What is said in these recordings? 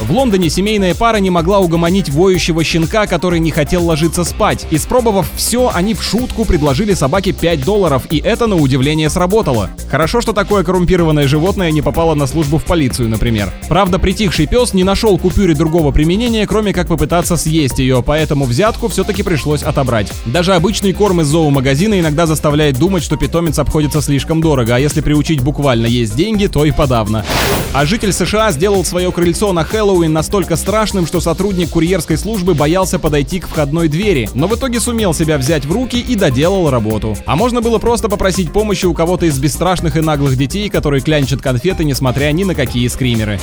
В Лондоне семейная пара не могла угомонить воющего щенка, который не хотел ложиться спать. Испробовав все, они в шутку предложили собаке 5 долларов, и это на удивление сработало. Хорошо, что такое коррумпированное животное не попало на службу в полицию, например. Правда, притихший пес не нашел купюре другого применения, кроме как попытаться съесть ее, поэтому взятку все-таки пришлось отобрать. Даже обычный корм из зоомагазина иногда заставляет думать, что питомец обходится слишком дорого, а если приучить буквально есть деньги, то и подавно. А житель США сделал свое крыльцо на Хэллоуин Хэллоуин настолько страшным, что сотрудник курьерской службы боялся подойти к входной двери, но в итоге сумел себя взять в руки и доделал работу. А можно было просто попросить помощи у кого-то из бесстрашных и наглых детей, которые клянчат конфеты, несмотря ни на какие скримеры.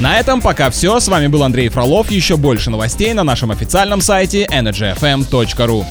На этом пока все. С вами был Андрей Фролов. Еще больше новостей на нашем официальном сайте energyfm.ru.